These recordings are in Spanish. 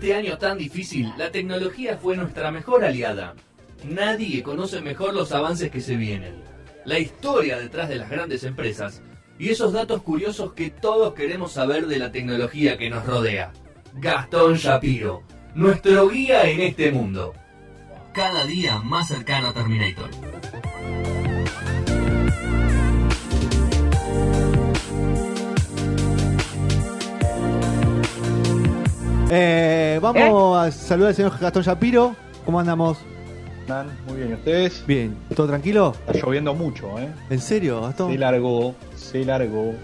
este año tan difícil, la tecnología fue nuestra mejor aliada. Nadie conoce mejor los avances que se vienen, la historia detrás de las grandes empresas y esos datos curiosos que todos queremos saber de la tecnología que nos rodea. Gastón Shapiro, nuestro guía en este mundo. Cada día más cercano a Terminator. Eh, vamos a saludar al señor Gastón Shapiro. ¿Cómo andamos? Muy bien, ¿y ustedes? Bien, ¿todo tranquilo? Está lloviendo mucho, ¿eh? ¿En serio, Gastón? Se largó, se largó.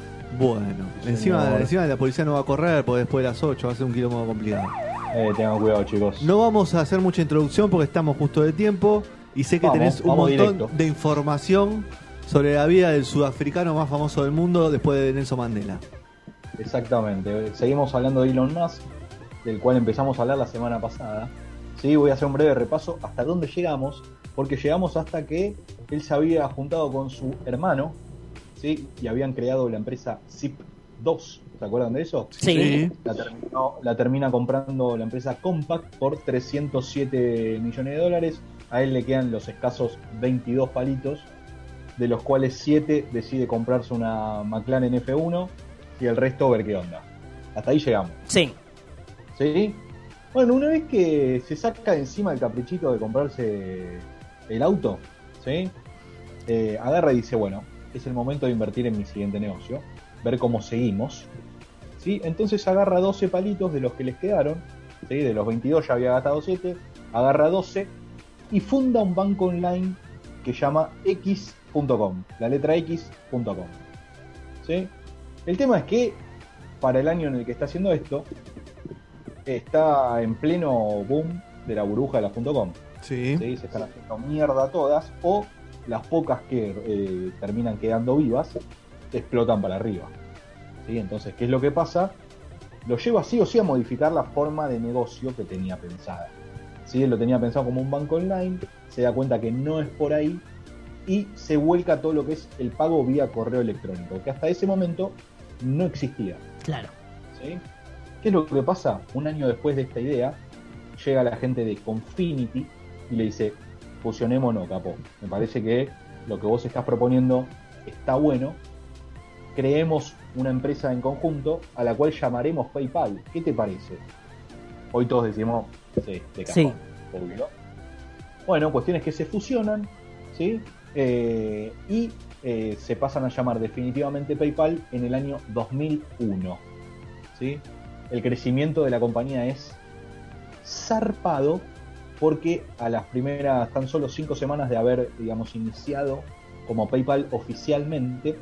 Bueno, Sí, encima, encima la policía no va a correr porque después de las 8 va a ser un kilómetro complicado. Eh, tengan cuidado, chicos. No vamos a hacer mucha introducción porque estamos justo de tiempo y sé que Vamos, tenés un montón directo. de información sobre la vida del sudafricano más famoso del mundo después de Nelson Mandela. Exactamente. Seguimos hablando de Elon Musk, del cual empezamos a hablar la semana pasada. Sí, voy a hacer un breve repaso hasta dónde llegamos, porque llegamos hasta que él se había juntado con su hermano, ¿sí? Y habían creado la empresa Zip2. ¿Se acuerdan de eso? Sí. La, terminó- la termina comprando la empresa Compact por 307 millones de dólares. A él le quedan los escasos 22 palitos, de los cuales 7 decide comprarse una McLaren F1 y el resto ver qué onda. Hasta ahí llegamos. Sí. ¿Sí? Bueno, una vez que se saca encima el caprichito de comprarse el auto, ¿sí? Eh, agarra y dice, bueno, es el momento de invertir en mi siguiente negocio, ver cómo seguimos. ¿sí? Entonces agarra 12 palitos de los que les quedaron, de los 22 ya había gastado 7, agarra 12 y funda un banco online que llama x.com, la letra x.com. ¿sí? El tema es que para el año en el que está haciendo esto, está en pleno boom de la burbuja de la .com. Sí. ¿sí? Se están haciendo mierda todas, o las pocas que eh, terminan quedando vivas explotan para arriba. ¿sí? Entonces, ¿qué es lo que pasa? Lo lleva sí o sí a modificar la forma de negocio que tenía pensada. ¿sí? Él lo tenía pensado como un banco online, se da cuenta que no es por ahí y se vuelca todo lo que es el pago vía correo electrónico, que hasta ese momento no existía. Claro. ¿sí? ¿Qué es lo que pasa? Un año después de esta idea, llega la gente de Confinity y le dice, fusionémonos, capo. Me parece que lo que vos estás proponiendo está bueno. Creemos una empresa en conjunto a la cual llamaremos PayPal. ¿Qué te parece? Hoy todos decimos, sí, de cajón, Sí. obvio. Bueno, cuestiones que se fusionan, ¿sí? Eh, y eh, se pasan a llamar definitivamente PayPal en el año 2001. ¿sí? El crecimiento de la compañía es zarpado porque a las primeras tan solo cinco semanas de haber, digamos, iniciado como PayPal oficialmente,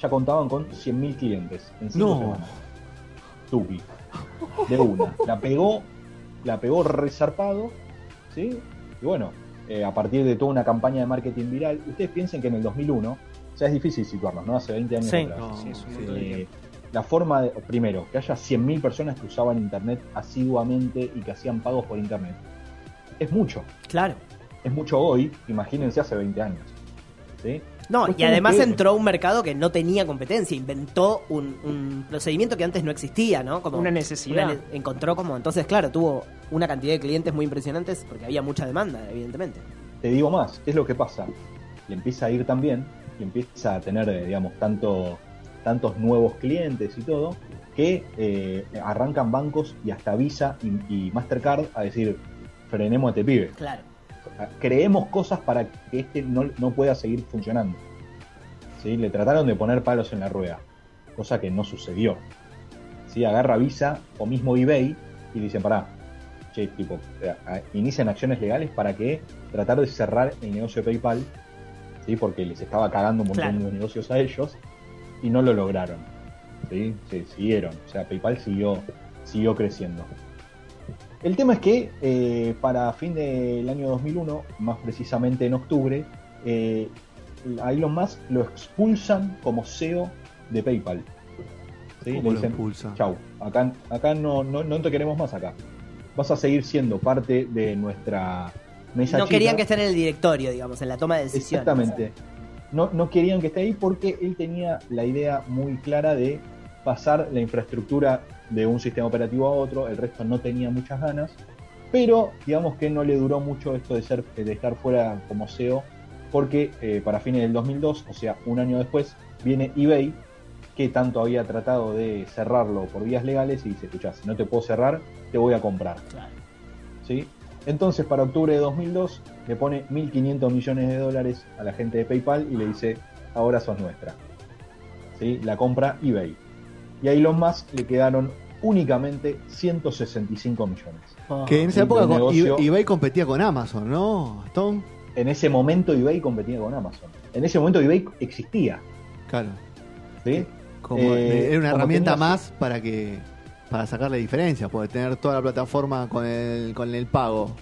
ya contaban con 100.000 clientes en cinco No. semanas. Tuki. De una. La pegó, la pegó resarpado, ¿sí? Y bueno, eh, a partir de toda una campaña de marketing viral, ustedes piensen que en el 2001, o sea, es difícil situarnos, ¿no? Hace 20 años Sí. atrás. No, Sí, es un la forma de, primero, que haya 100.000 personas que usaban internet asiduamente y que hacían pagos por internet, es mucho. Claro. Es mucho hoy, imagínense hace 20 años. ¿sí? No, y además que- entró un mercado que no tenía competencia, inventó un, un procedimiento que antes no existía, ¿no? Como Una necesidad. una ne- encontró como, entonces, claro, tuvo una cantidad de clientes muy impresionantes porque había mucha demanda, evidentemente. Te digo más, ¿qué es lo que pasa? Le empieza a ir tan bien y empieza a tener, eh, digamos, tanto, tantos nuevos clientes y todo, que eh, arrancan bancos y hasta Visa y, y Mastercard a decir, frenemos a este pibe. Claro. creemos cosas para que este no, no pueda seguir funcionando. ¿Sí? Le trataron de poner palos en la rueda, cosa que no sucedió. ¿Sí? Agarra Visa o mismo eBay y dicen, pará, che, tipo, inician acciones legales para que tratar de cerrar el negocio de PayPal, ¿sí? porque les estaba cagando un montón Claro. de negocios a ellos y no lo lograron. ¿sí? Se siguieron, o sea, PayPal siguió, siguió creciendo. El tema es que eh, para fin del año 2001, más precisamente en octubre, eh, a Elon Musk lo expulsan como CEO de PayPal. ¿Sí? ¿Cómo Le lo dicen, chau, acá, acá no, no, no te queremos más acá. Vas a seguir siendo parte de nuestra mesa No chica. querían que esté en el directorio, digamos, en la toma de decisiones. Exactamente. No, no querían que esté ahí porque él tenía la idea muy clara de pasar la infraestructura de un sistema operativo a otro, el resto no tenía muchas ganas, pero digamos que no le duró mucho esto de, ser, de estar fuera como CEO, porque eh, para fines del 2002, o sea, un año después, viene eBay, que tanto había tratado de cerrarlo por vías legales y dice, escuchá, si no te puedo cerrar, te voy a comprar. Claro. ¿Sí? Entonces, para octubre de 2002, le pone 1.500 millones de dólares a la gente de PayPal y le dice, ahora sos nuestra. ¿Sí? La compra eBay. Y a Elon Musk le quedaron únicamente 165 millones. Oh. Que en esa época negocio- eBay competía con Amazon, ¿no, Gastón? En ese momento eBay competía con Amazon. En ese momento eBay existía. Claro. ¿sí? Como, Eh, era una como herramienta tenías- más para que para sacarle diferencia, porque tener toda la plataforma con el, con el pago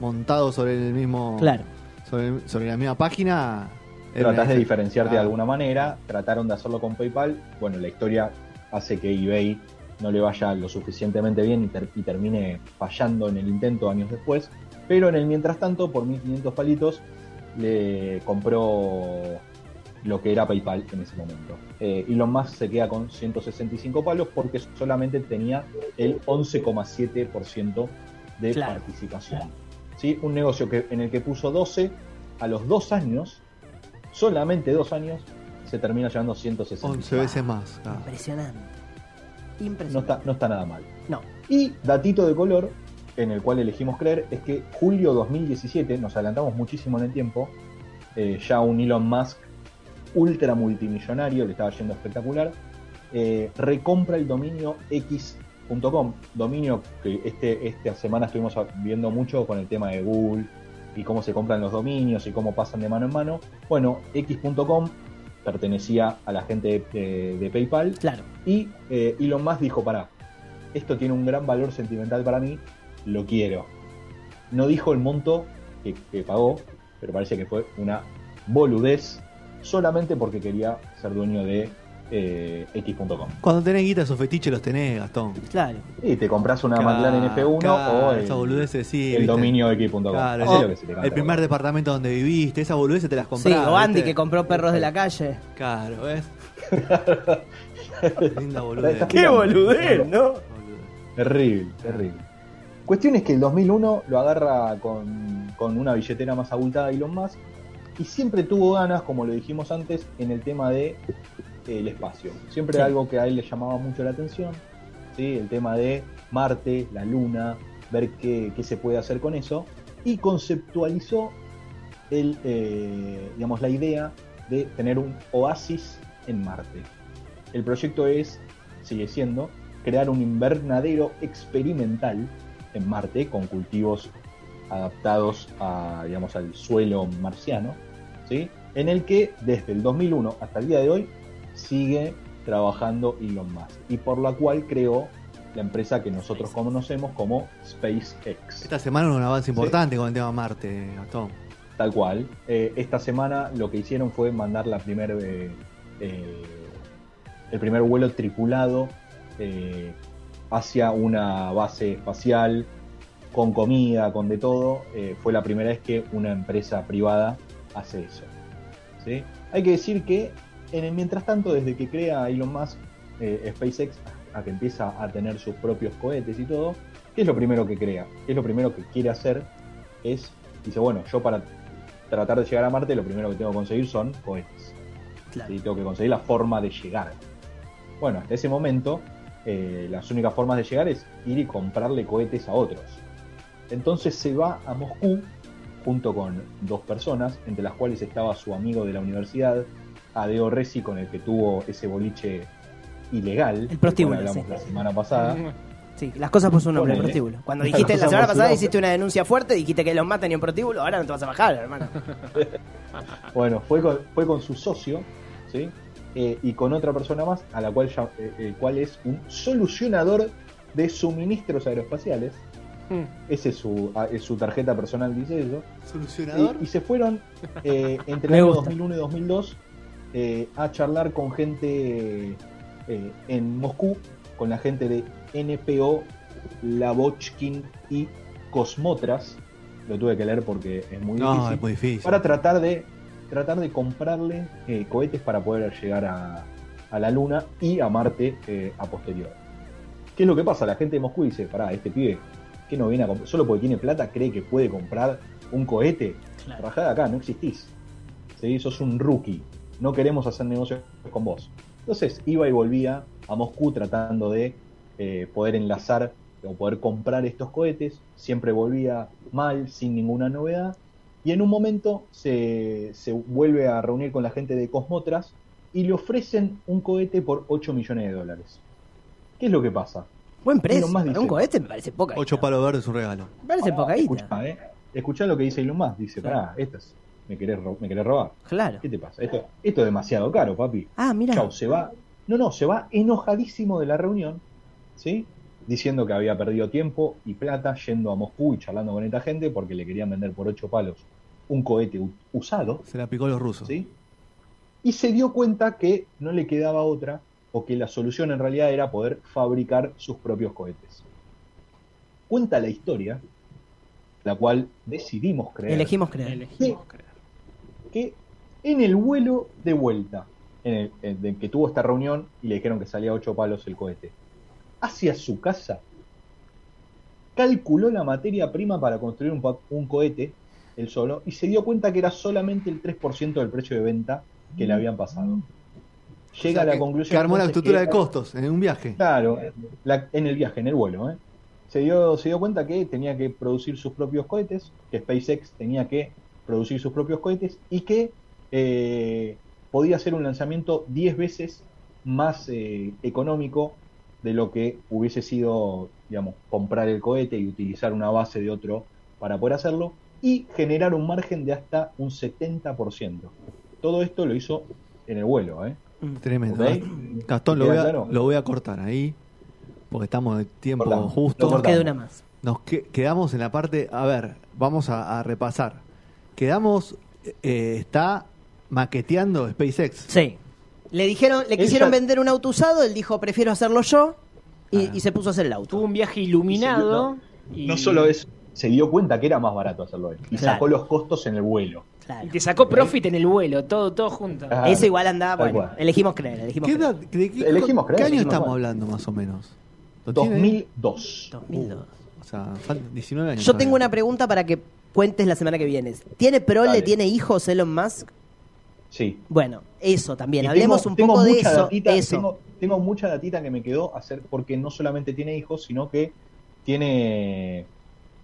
montado sobre el mismo Claro. sobre, el- sobre la misma página Tratás de dif- diferenciarte de alguna manera, trataron de hacerlo con PayPal. Bueno, la historia hace que eBay no le vaya lo suficientemente bien y, ter- y termine fallando en el intento años después. Pero en el mientras tanto, por 1500 palitos, le compró lo que era PayPal en ese momento. Eh, Elon Musk se queda con 165 palos porque solamente tenía el 11,7% de Claro. participación. ¿Sí? Un negocio que, en el que puso 12 a los dos años, solamente dos años, se termina llevando 160. 11 veces más. claro. Impresionante. No Impresionante. está, no está nada mal. No. Y datito de color, en el cual elegimos creer, es que julio 2017, nos adelantamos muchísimo en el tiempo, eh, ya un Elon Musk ultra multimillonario, le estaba yendo espectacular, eh, recompra el dominio x.com, dominio que este, esta semana estuvimos viendo mucho con el tema de Google y cómo se compran los dominios y cómo pasan de mano en mano. Bueno, x.com pertenecía a la gente de, PayPal Claro. y eh, Elon Musk dijo, pará, esto tiene un gran valor sentimental para mí, lo quiero. No dijo el monto que, que pagó, pero parece que fue una boludez solamente porque quería ser dueño de eh, X.com. Cuando tenés guita, esos fetiches los tenés, Gastón. Claro. Y te compras una Claro, McLaren F1 claro, o el, esas boludeces, sí, el viste. dominio X.com. Claro, Hacé o lo que se te cante el primer departamento donde viviste, esas boludeces te las Sí, comprás. o Andy ¿viste? que compró perros de la calle. Claro, ¿ves? Linda boludez. Qué boludez, ¿no? Boludez. Terrible, terrible. Cuestión es que el 2001 lo agarra con, con una billetera más abultada Elon Musk y siempre tuvo ganas, como lo dijimos antes, en el tema de eh, el espacio. Siempre Sí. algo que a él le llamaba mucho la atención, ¿sí? el tema de Marte, la Luna, ver qué, qué se puede hacer con eso y conceptualizó el, eh, digamos, la idea de tener un oasis en Marte. El proyecto es, sigue siendo, crear un invernadero experimental en Marte con cultivos adaptados a, digamos, al suelo marciano, ¿sí? en el que desde el 2001 hasta el día de hoy sigue trabajando Elon Musk y por la cual creó la empresa que nosotros conocemos como SpaceX. Esta semana hubo un avance importante con el tema Marte, Gastón. Tal cual. Eh, esta semana lo que hicieron fue mandar la primer, eh, eh, el primer vuelo tripulado eh, hacia una base espacial con comida, con de todo. Eh, fue la primera vez que una empresa privada hace eso. ¿sí? Hay que decir que en el mientras tanto, desde que crea Elon Musk eh, SpaceX, a que empieza a tener sus propios cohetes y todo, ¿qué es lo primero que crea? ¿Qué es lo primero que quiere hacer? Es, dice, bueno, yo para tratar de llegar a Marte, lo primero que tengo que conseguir son cohetes. Claro. ¿sí? Tengo que conseguir la forma de llegar. Bueno, hasta ese momento, eh, las únicas formas de llegar es ir y comprarle cohetes a otros. Entonces se va a Moscú junto con dos personas, entre las cuales estaba su amigo de la universidad, Adeo Resi, con el que tuvo ese boliche ilegal. El prostíbulo, hablamos sí. la semana pasada. Sí, las cosas por su nombre, el prostíbulo. Cuando dijiste la semana pasada hiciste una denuncia fuerte, dijiste que los matan en un prostíbulo, ahora no te vas a bajar, hermano. Bueno, fue con, fue con su socio, ¿sí? Eh, y con otra persona más, a la cual ya- eh, el cual es un solucionador de suministros aeroespaciales. Ese es su, ah, es su tarjeta personal, dice eso. ¿Solucionador? Y, y se fueron eh, entre el año gusta. 2001 y 2002 eh, a charlar con gente eh, en Moscú, con la gente de NPO, Lavochkin y Cosmotras. Lo tuve que leer porque es muy No, difícil es muy difícil. para tratar de tratar de comprarle eh, cohetes para poder llegar a, a la Luna y a Marte eh, a posterior. ¿Qué es lo que pasa? La gente de Moscú dice, pará, este pibe, que no viene a comprar? Solo porque tiene plata cree que puede comprar un cohete. Claro. Rajá de acá, no existís. ¿Sí? Sos un rookie. No queremos hacer negocios con vos. Entonces iba y volvía a Moscú tratando de eh, poder enlazar o poder comprar estos cohetes. Siempre volvía mal, sin ninguna novedad. Y en un momento se, se vuelve a reunir con la gente de Cosmotras y le ofrecen un cohete por 8 millones de dólares. ¿Qué es lo que pasa? Buen precio. Para un cohete me parece poca. Ocho palos verdes es un regalo. Me parece poca guita. Escuchá, eh. Escuchá lo que dice Elon Musk. Dice, Claro. pará, esta es- me, querés me querés robar. Claro. ¿Qué te pasa? Esto, esto es demasiado caro, papi. Ah, mira. Chau, se va. No, no, se va enojadísimo de la reunión, ¿sí? Diciendo que había perdido tiempo y plata yendo a Moscú y charlando con esta gente porque le querían vender por ocho palos un cohete usado, Se la picó a los rusos. ¿sí? Y se dio cuenta que no le quedaba otra o que la solución en realidad era poder fabricar sus propios cohetes. Cuenta la historia, la cual decidimos creer Elegimos creer. Elegimos creer. que en el vuelo de vuelta, en el, en de que tuvo esta reunión y le dijeron que salía a ocho palos el cohete, hacia su casa, calculó la materia prima para construir un, cohete, él solo, y se dio cuenta que era solamente el 3% del precio de venta que le habían pasado. Llega O sea, a la que- conclusión. Que armó la estructura que- de costos en un viaje. Claro, la- en el viaje, en el vuelo, ¿eh? Se dio, se dio cuenta que tenía que producir sus propios cohetes, que SpaceX tenía que producir sus propios cohetes y que eh, podía hacer un lanzamiento 10 veces más eh, económico de lo que hubiese sido, digamos, comprar el cohete y utilizar una base de otro para poder hacerlo y generar un margen de hasta un 70%. Todo esto lo hizo en el vuelo, ¿eh? Mm. Tremendo. ¿Ok? Gastón, lo ¿Queda voy, a, claro? lo voy a cortar ahí. Porque estamos de tiempo Cortamos, justo. Nos queda una más. Nos que- quedamos en la parte. A ver, vamos a, a repasar. Quedamos. eh, está maqueteando SpaceX. Sí. Le dijeron, le quisieron vender un auto usado, él dijo, prefiero hacerlo yo, y, Ah. y se puso a hacer el Tuvo auto. un viaje iluminado. y, No solo eso, se dio cuenta que era más barato hacerlo él. Y Claro. sacó los costos en el vuelo. Claro. y te sacó profit en el vuelo, todo, todo junto. Ah, Eso igual andaba, bueno, cual. elegimos creer, elegimos ¿Qué, creer. de qué- Elegimos ¿qué año estamos hablando más o menos? ¿Lo tiene ahí? 2002. 2002. O sea, faltan 19 años. Yo todavía. tengo una pregunta para que cuentes la semana que viene. ¿Tiene prole, Dale. tiene hijos Elon Musk? Sí. Bueno, eso también. Y Hablemos tengo- un tengo poco de eso. datita- eso. Tengo, tengo mucha datita que me quedó hacer porque no solamente tiene hijos, sino que tiene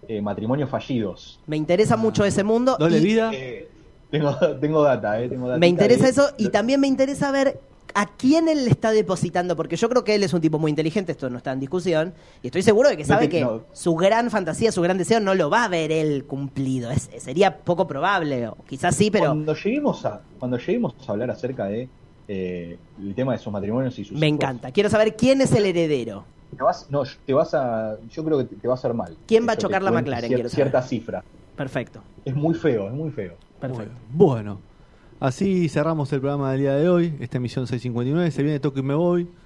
eh, matrimonios fallidos. Me interesa mucho ese mundo. Doble y vida. Eh, tengo, tengo data, eh, tengo me datita interesa eso y también me interesa ver a quién él le está depositando, porque yo creo que él es un tipo muy inteligente, esto no está en discusión, y estoy seguro de que No sabe te- que no. su gran fantasía, su gran deseo no lo va a ver él cumplido. Es- sería poco probable, o quizás sí, pero Cuando lleguemos a, cuando lleguemos a hablar acerca de eh, el tema de sus matrimonios y sus me hijos, encanta. Quiero saber quién es el heredero. Te vas, no, te vas a, yo creo que te, te va a hacer mal. ¿Quién va a chocar la McLaren? cier- Quiero saber. cierta cifra. Perfecto, Es muy feo, es muy feo. perfecto. Bueno, así cerramos el programa del día de hoy, esta emisión 659. Se viene Toque y me voy.